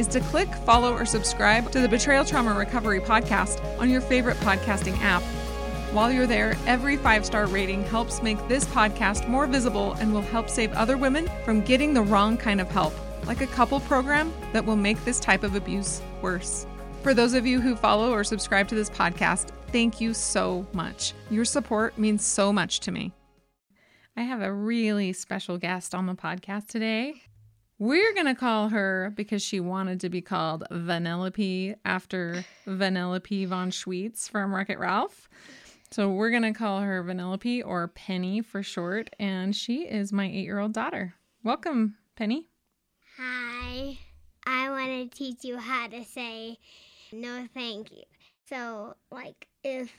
is to click, follow, or subscribe to the Betrayal Trauma Recovery podcast on your favorite podcasting app. While you're there, every five star rating helps make this podcast more visible and will help save other women from getting the wrong kind of help, like a couple program that will make this type of abuse worse. For those of you who follow or subscribe to this podcast, thank you so much. Your support means so much to me. I have a really special guest on the podcast today. We're going to call her because she wanted to be called Vanellope after Vanellope von Schweetz from Wreck It Ralph. So we're going to call her Vanellope or Penny for short. And she is my eight year old daughter. Welcome, Penny. Hi. I want to teach you how to say no thank you. So, like, if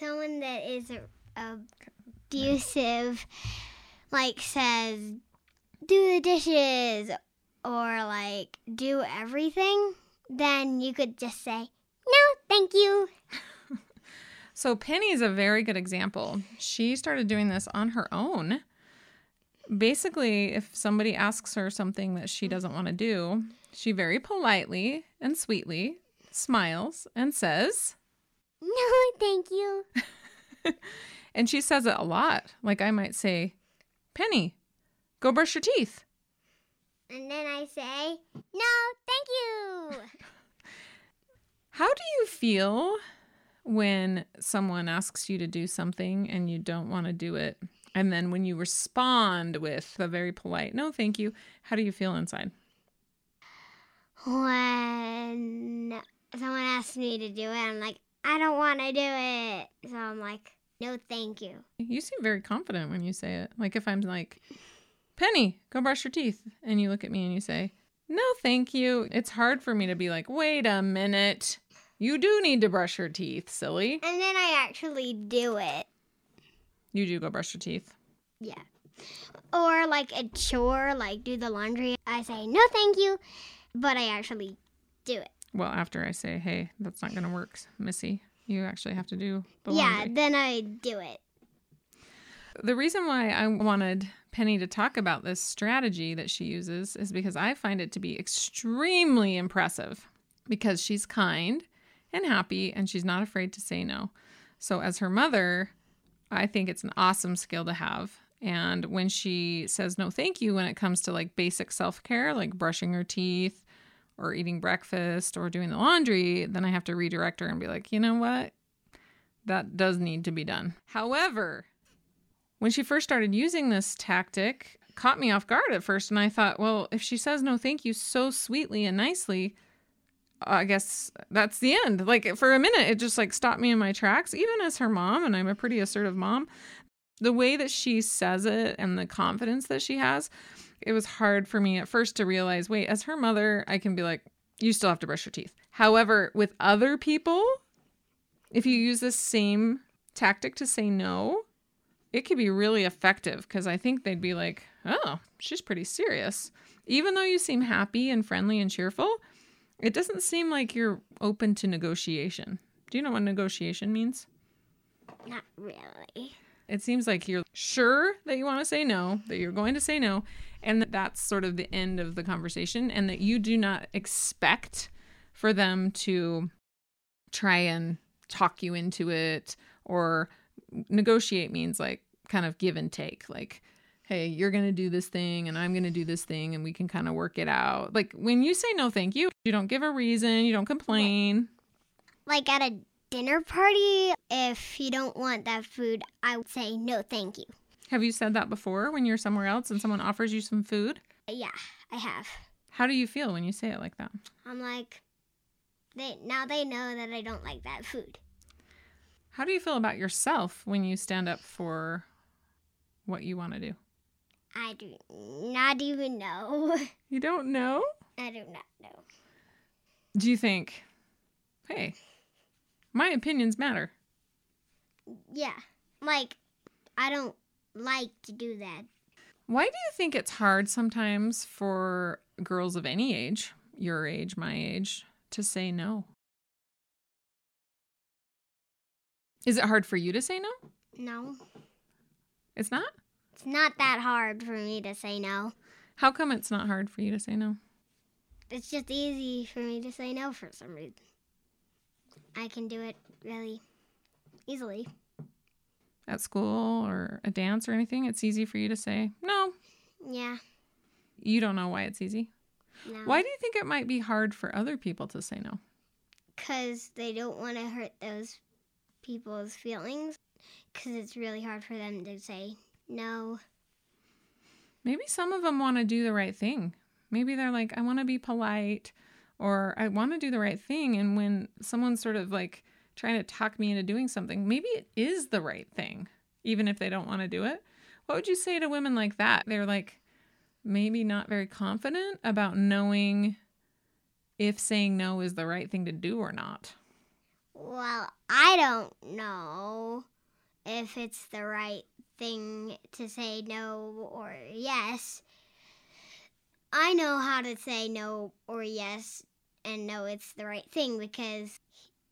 someone that is abusive, like, says, do the dishes or like do everything, then you could just say, no, thank you. so Penny is a very good example. She started doing this on her own. Basically, if somebody asks her something that she doesn't want to do, she very politely and sweetly smiles and says, No, thank you. and she says it a lot. Like I might say, Penny, Go brush your teeth. And then I say, No, thank you. How do you feel when someone asks you to do something and you don't want to do it? And then when you respond with a very polite, no, thank you, how do you feel inside? When someone asks me to do it, I'm like, I don't want to do it. So I'm like, no, thank you. You seem very confident when you say it. Like if I'm like, Penny, go brush your teeth. And you look at me and you say, No, thank you. It's hard for me to be like, Wait a minute. You do need to brush your teeth, silly. And then I actually do it. You do go brush your teeth? Yeah. Or like a chore, like do the laundry. I say, No, thank you. But I actually do it. Well, after I say, Hey, that's not going to work, Missy, you actually have to do the yeah, laundry. then I do it. The reason why I wanted Penny to talk about this strategy that she uses is because I find it to be extremely impressive because she's kind and happy and she's not afraid to say no. So, as her mother, I think it's an awesome skill to have. And when she says no, thank you, when it comes to like basic self care, like brushing her teeth or eating breakfast or doing the laundry, then I have to redirect her and be like, you know what? That does need to be done. However, when she first started using this tactic, caught me off guard at first. And I thought, well, if she says no thank you so sweetly and nicely, I guess that's the end. Like for a minute, it just like stopped me in my tracks, even as her mom, and I'm a pretty assertive mom. The way that she says it and the confidence that she has, it was hard for me at first to realize wait, as her mother, I can be like, you still have to brush your teeth. However, with other people, if you use the same tactic to say no, it could be really effective because I think they'd be like, oh, she's pretty serious. Even though you seem happy and friendly and cheerful, it doesn't seem like you're open to negotiation. Do you know what negotiation means? Not really. It seems like you're sure that you want to say no, that you're going to say no, and that that's sort of the end of the conversation, and that you do not expect for them to try and talk you into it or negotiate means like kind of give and take like hey you're going to do this thing and i'm going to do this thing and we can kind of work it out like when you say no thank you you don't give a reason you don't complain Like at a dinner party, if you don't want that food, I would say no, thank you. Have you said that before when you're somewhere else and someone offers you some food? Yeah, I have. How do you feel when you say it like that? I'm like, they now they know that I don't like that food. How do you feel about yourself when you stand up for what you want to do? I do not even know. You don't know? I do not know. Do you think, hey, my opinions matter? Yeah, like I don't like to do that. Why do you think it's hard sometimes for girls of any age, your age, my age, to say no? Is it hard for you to say no? No, It's not? it's not that hard for me to say no. How come it's not hard for you to say no? It's just easy for me to say no for some reason. I can do it really easily. At school or a dance or anything, it's easy for you to say no. Yeah. You don't know why it's easy. No. Why do you think it might be hard for other people to say no? Because they don't want to hurt those people's feelings. Because it's really hard for them to say no. Maybe some of them want to do the right thing. Maybe they're like, I want to be polite or I want to do the right thing. And when someone's sort of like trying to talk me into doing something, maybe it is the right thing, even if they don't want to do it. What would you say to women like that? They're like maybe not very confident about knowing if saying no is the right thing to do or not. Well, I don't know if it's the right thing to say no or yes. I know how to say no or yes and know it's the right thing because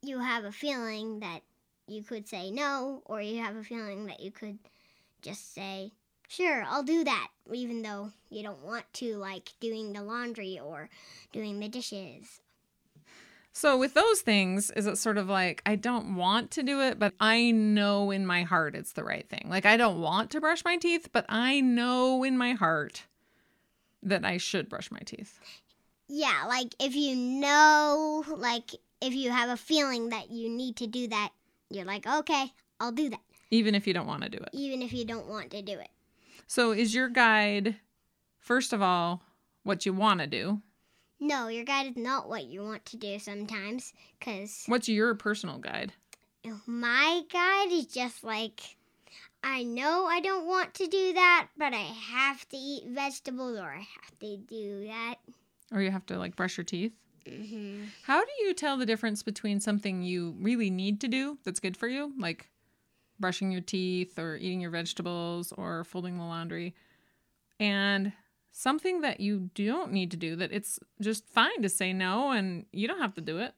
you have a feeling that you could say no, or you have a feeling that you could just say, sure, I'll do that, even though you don't want to, like doing the laundry or doing the dishes. So with those things, is it sort of like I don't want to do it, but I know in my heart it's the right thing. Like I don't want to brush my teeth, but I know in my heart that I should brush my teeth. Yeah, like if you know, like if you have a feeling that you need to do that, you're like, okay, I'll do that, Even if you don't want to do it. even if you don't want to do it. So is your guide first of all what you want to do? No, your guide is not what you want to do sometimes, because What's your personal guide? my guide is just like, I know I don't want to do that, but I have to eat vegetables or I have to do that. Or you have to like brush your teeth? hmm How do you tell the difference between something you really need to do that's good for you, like brushing your teeth or eating your vegetables or folding the laundry, and something that you don't need to do that it's just fine to say no and you don't have to do it?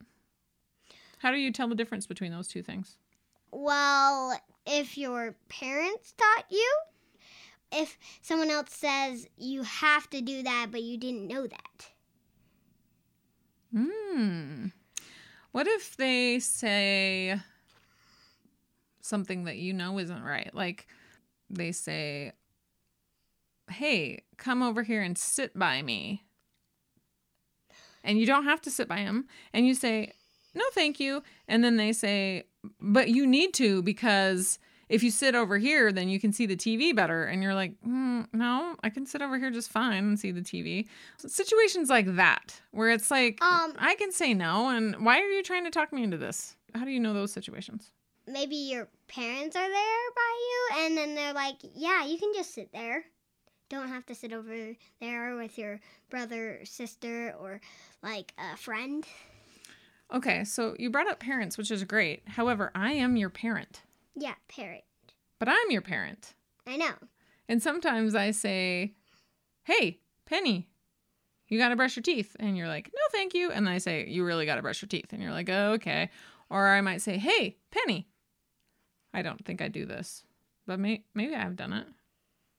How do you tell the difference between those two things? Well, if your parents taught you, if someone else says you have to do that, but you didn't know that. Hmm. What if they say something that you know isn't right? Like they say, hey, come over here and sit by me. And you don't have to sit by him. And you say, no, thank you. And then they say, but you need to because if you sit over here, then you can see the TV better. And you're like, mm, no, I can sit over here just fine and see the TV. Situations like that, where it's like, Um, I can say no. And why are you trying to talk me into this? How do you know those situations? Maybe your parents are there by you, and then they're like, yeah, you can just sit there. Don't have to sit over there with your brother or sister or like a friend. Okay, so you brought up parents, which is great. However, I am your parent, Yeah, parent. but I'm your parent. I know. And sometimes I say, Hey, Penny, you got to brush your teeth. And you're like, No, thank you. And I say, You really got to brush your teeth. And you're like, oh, Okay. Or I might say, Hey, Penny. I don't think I do this, but may- maybe I've done it.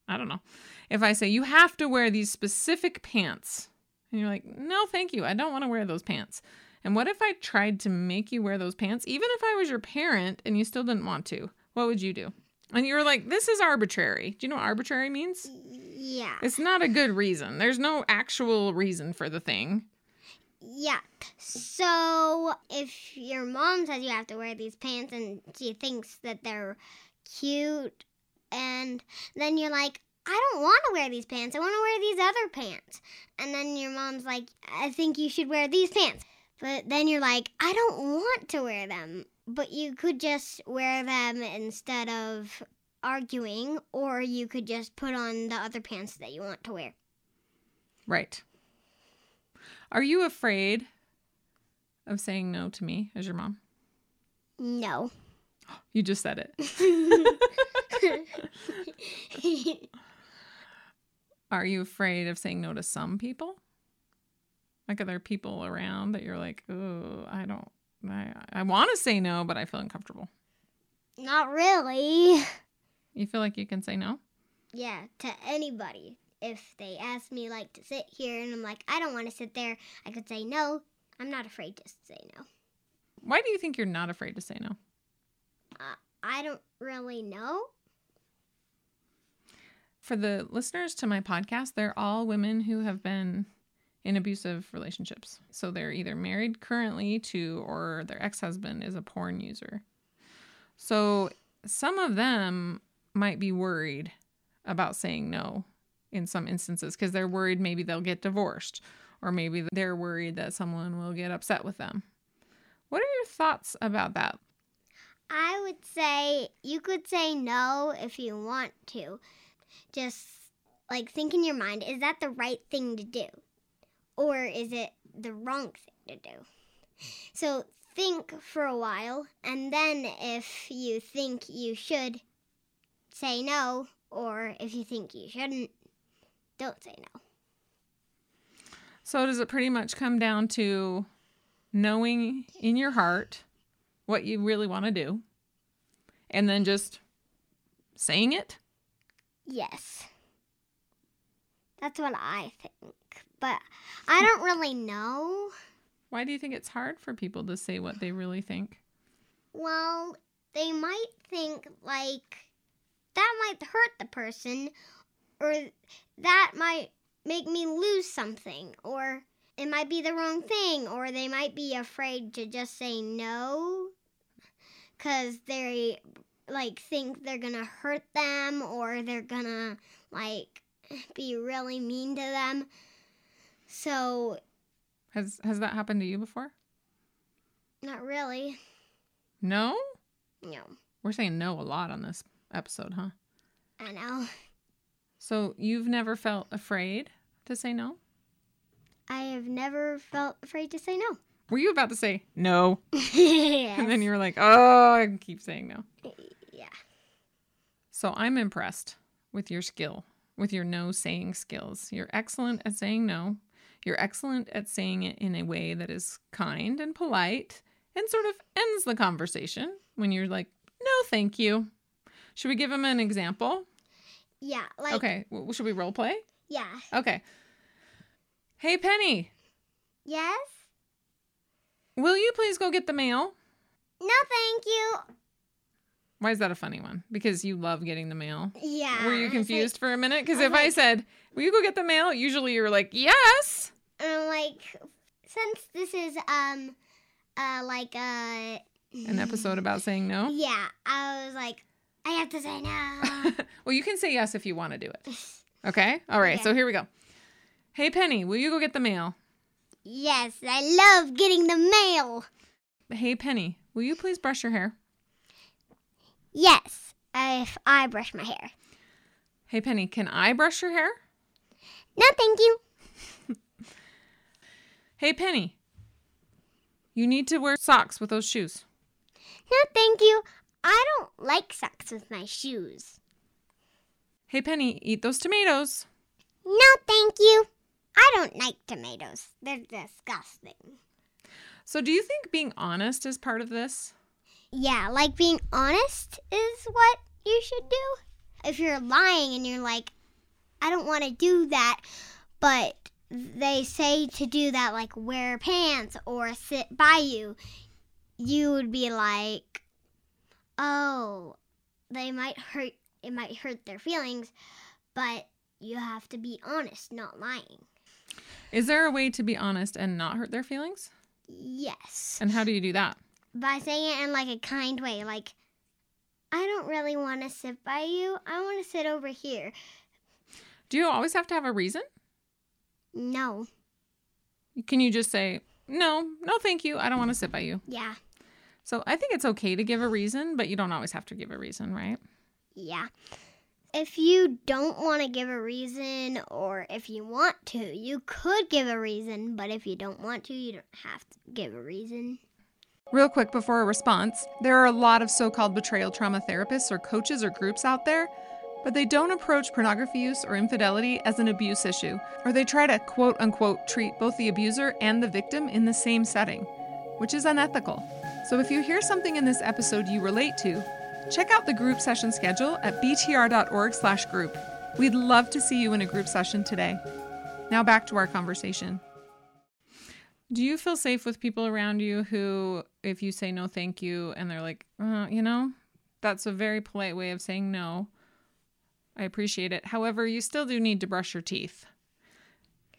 I don't know. If I say, You have to wear these specific pants. And you're like, No, thank you. I don't want to wear those pants. And what if I tried to make you wear those pants, even if I was your parent and you still didn't want to? What would you do? And you were like, this is arbitrary. Do you know what arbitrary means? Yeah. It's not a good reason. There's no actual reason for the thing. Yeah. So if your mom says you have to wear these pants and she thinks that they're cute, and then you're like, I don't want to wear these pants. I want to wear these other pants. And then your mom's like, I think you should wear these pants. But then you're like, I don't want to wear them. But you could just wear them instead of arguing, or you could just put on the other pants that you want to wear. Right. Are you afraid of saying no to me as your mom? No. You just said it. Are you afraid of saying no to some people? Like, are there people around that you're like, oh, I don't, I, I want to say no, but I feel uncomfortable? Not really. You feel like you can say no? Yeah, to anybody. If they ask me like to sit here and I'm like, I don't want to sit there, I could say no. I'm not afraid to say no. Why do you think you're not afraid to say no? Uh, I don't really know. For the listeners to my podcast, they're all women who have been in abusive relationships. So they're either married currently to or their ex husband is a porn user. So some of them might be worried about saying no in some instances because they're worried maybe they'll get divorced or maybe they're worried that someone will get upset with them. What are your thoughts about that? I would say you could say no if you want to. Just like think in your mind, is that the right thing to do? Or is it the wrong thing to do? So think for a while, and then if you think you should, say no, or if you think you shouldn't, don't say no. So, does it pretty much come down to knowing in your heart what you really want to do and then just saying it? Yes. That's what I think. But I don't really know. Why do you think it's hard for people to say what they really think? Well, they might think like that might hurt the person or that might make me lose something or it might be the wrong thing or they might be afraid to just say no cuz they like think they're to hurt them or they're to like be really mean to them. So Has has that happened to you before? not really. No? No. We're saying no a lot on this episode, huh? I know. So, you've never felt afraid to say no? I have never felt afraid to say no. Were you about to say no? yes. And then you were like, oh, I can keep saying no. yeah. So I'm impressed with your skill, with your no saying skills. You're excellent at saying no. You're excellent at saying it in a way that is kind and polite and sort of ends the conversation when you're like, no, thank you. Should we give him an example? Yeah, like okay. Should we role play? yeah. Okay. Hey, Penny, Yes? will you please go get the mail? No, thank you. Why is that a funny one? Because you love getting the mail. Yeah. Were you confused for a minute? Because if was I said, "Will you go get the mail?" Usually you're like, "Yes." Like, and I'm like since this is um uh like uh An episode about saying no. Yeah, I was like I have to say no. well, you can say yes if you want to do it. Okay. All right. So here we go. Hey, Penny, will you go get the mail? yes, I love getting the mail. Hey, Penny, will you please brush your hair? Yes, if I brush my hair. Hey, Penny, can I brush your hair? No, thank you. Hey, Penny, you need to wear socks with those shoes. No, thank you. I don't like socks with my shoes. Hey, Penny, eat those tomatoes. No, thank you. I don't like tomatoes. They're disgusting. So, do you think being honest is part of this? Yeah, like being honest is what you should do. If you're lying and you're like, I don't want to do that, but they say to do that, like wear pants or sit by you, you would be like, oh, they might hurt, it might hurt their feelings, but you have to be honest, not lying. Is there a way to be honest and not hurt their feelings? Yes. And how do you do that? By saying it in like a kind way, like, I don't really want to sit by you. I want to sit over here. Do you always have to have a reason? No. Can you just say, no, no, thank you. I don't want to sit by you. Yeah. So I think it's okay to give a reason, but you don't always have to give a reason, right? Yeah. If you don't want to give a reason, or if you want to, you could give a reason, but if you don't want to, you don't have to give a reason. Real quick before a response, there are a lot of so called betrayal trauma therapists or coaches or groups out there, but they don't approach pornography use or infidelity as an abuse issue, or they try to quote unquote treat both the abuser and the victim in the same setting, which is unethical. So if you hear something in this episode you relate to, check out the group session schedule at btr.org/group. We'd love to see you in a group session today. Now back to our conversation. Do you feel safe with people around you who, if you say no, thank you, and they're like, uh, you know, that's a very polite way of saying no. I appreciate it. However, you still do need to brush your teeth.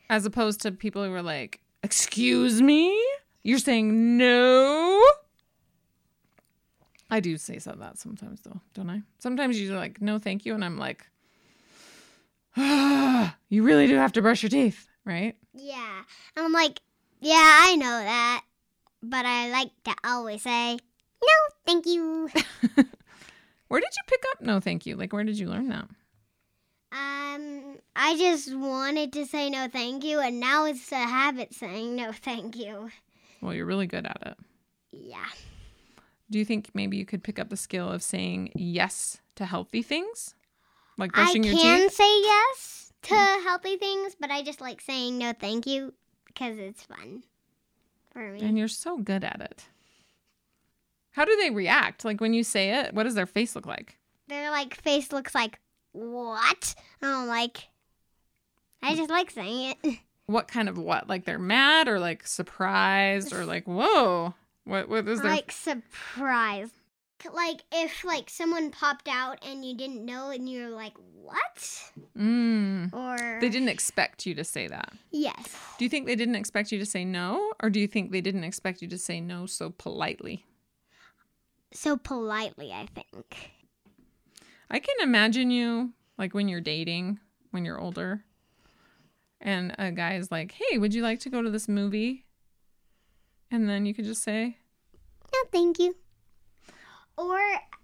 As opposed to people who are like, excuse me? You're saying no? I do say so that sometimes though, don't I? Sometimes you're like, no, thank you. And I'm like, ah, you really do have to brush your teeth, right? Yeah. And I'm like, yeah, I know that. But I like to always say, no, thank you. where did you pick up no thank you? Like, where did you learn that? Um, I just wanted to say no thank you, and now it's a habit saying no thank you. Well, you're really good at it. Yeah. Do you think maybe you could pick up the skill of saying yes to healthy things? Like brushing your teeth? I can say yes to healthy things, but I just like saying no thank you because it's fun for me. And you're so good at it. How do they react? Like when you say it, what does their face look like? Their like face looks like what? I'm like, I just like saying it. What kind of what? Like they're mad or like surprised or like, whoa. What what is like surprise. Like if like someone popped out and you didn't know and you're like, what? mm. Or They didn't expect you to say that. yes. Do you think they didn't expect you to say no? Or do you think they didn't expect you to say no so politely? So politely, I think. I can imagine you like when you're dating, when you're older, and a guy is like, "Hey, would you like to go to this movie?" And then you could just say, No, thank you. Or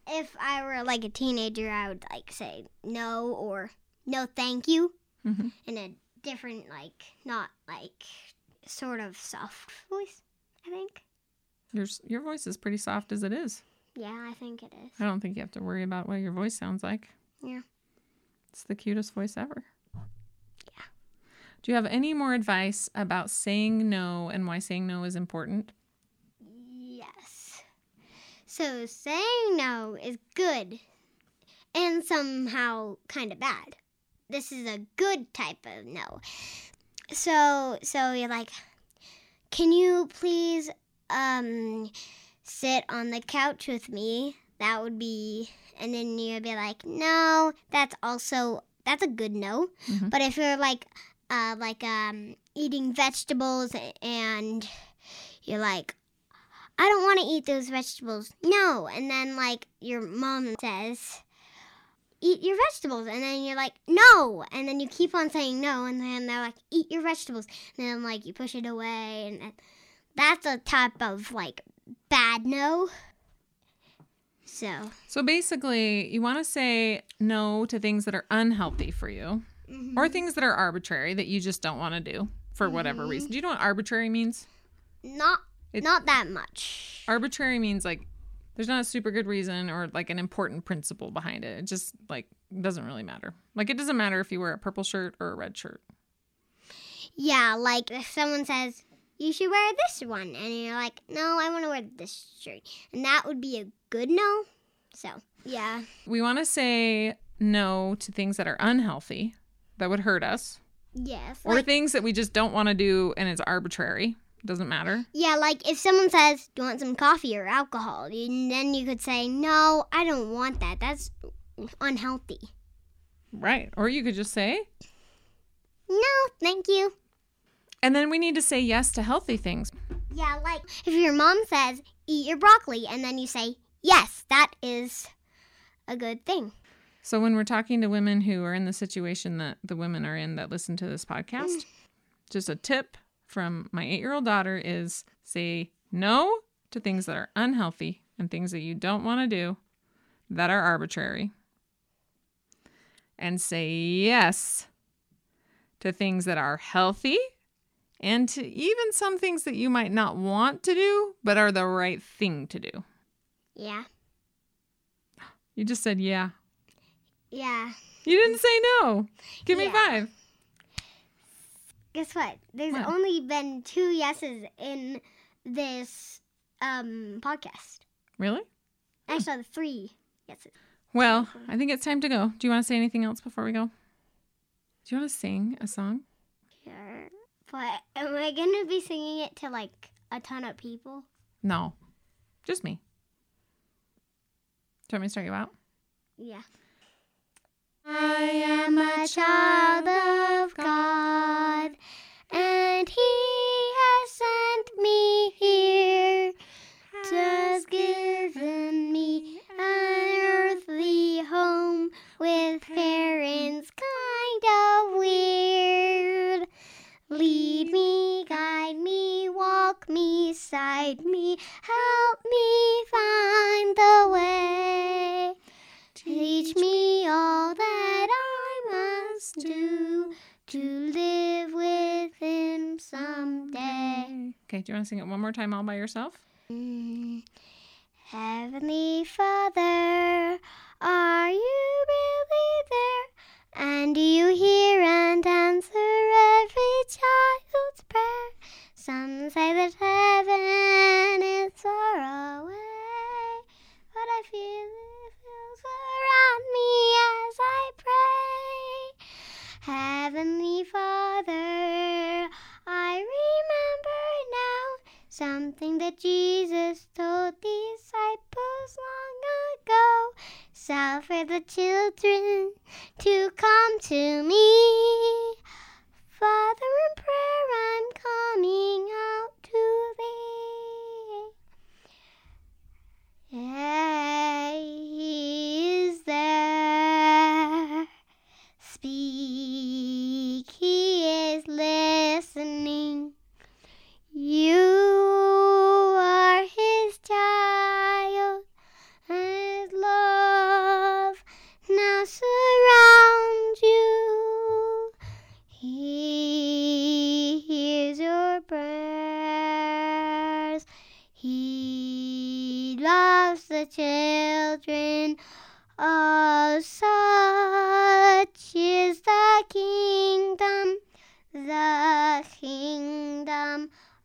if I were like a teenager, I would like say no or no, thank you Mhm. in a different, like, not like sort of soft voice, I think. "Your your voice is pretty soft as it is. Yeah, I think it is. I don't think you have to worry about what your voice sounds like." Yeah. It's the cutest voice ever. Do you have any more advice about saying no and why saying no is important? Yes. So saying no is good and somehow kind of bad. This is a good type of no. So so you're like, "Can you please um sit on the couch with me?" That would be and then you'd be like, "No, that's also that's a good no." Mhm. But if you're like uh like um eating vegetables and you're like I don't want to eat those vegetables. No. And then, like, your mom says, eat your vegetables. And then you're like, no. And then you keep on saying no. And then they're like, eat your vegetables. And then, like, you push it away. And that's a type of, like, bad no. So, So basically, you want to say no to things that are unhealthy for you mhm. or things that are arbitrary that you just don't want to do for whatever Mhm. reason. Do you know what arbitrary means? not It- not that much. Arbitrary means like there's not a super good reason or like an important principle behind it. It just like doesn't really matter. Like it doesn't matter if you wear a purple shirt or a red shirt. Yeah, like if someone says, you should wear this one. And you're like, no, I want to wear this shirt. And that would be a good no. So, yeah. We want to say no to things that are unhealthy that would hurt us Yes. or like- things that we just don't want to do and it's arbitrary. Doesn't matter. Yeah, like if someone says, "Do you want some coffee or alcohol?" Then you could say, "No, I don't want that. That's unhealthy." Right. Or you could just say, No, thank you. And then we need to say yes to healthy things. Yeah, like if your mom says, eat your broccoli, and then you say, yes, that is a good thing. So when we're talking to women who are in the situation that the women are in that listen to this podcast, mm. just a tip from my eight year old daughter is say no to things that are unhealthy and things that you don't want to do that are arbitrary. And say yes to things that are healthy and to even some things that you might not want to do, but are the right thing to do. Yeah. You just said yeah. Yeah. You didn't say no. Give me five. Guess what? There's What? only been two yeses in this um podcast. Really? Actually, three yeses. Well, I think it's time to go. Do you want to say anything else before we go? Do you want to sing a song? Sure. But am I gonna be singing it to like a ton of people? No, just me. Do you want me to start you out? Yeah. I am a child of God, and He has sent me here. Just given me an earthly home with parents kind of weird. Lead me, guide me, walk me, side me, help me find do to live with Him someday. Okay, do you want to sing it one more time all by yourself? Mm. Heavenly Father, are you really there? And do you hear and answer every child's prayer? Some say that heaven is far away, but I feel it feels around something that Jesus told disciples long ago. Suffer the children to come to me. Father, in prayer, I'm coming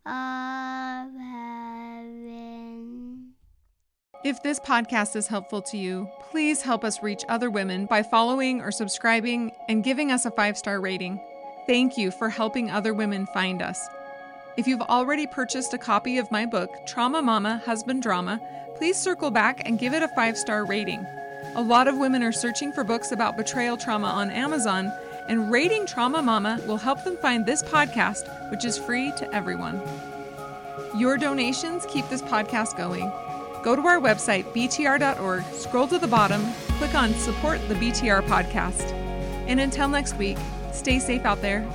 of heaven. If this podcast is helpful to you, please help us reach other women by following or subscribing and giving us a five star rating. Thank you for helping other women find us. If you've already purchased a copy of my book, Trauma Mama Husband Drama, please circle back and give it a five star rating. A lot of women are searching for books about betrayal trauma on Amazon, and rating Trauma Mama will help them find this podcast, which is free to everyone. Your donations keep this podcast going. Go to our website, btr.org, scroll to the bottom, click on Support the BTR Podcast. And until next week, stay safe out there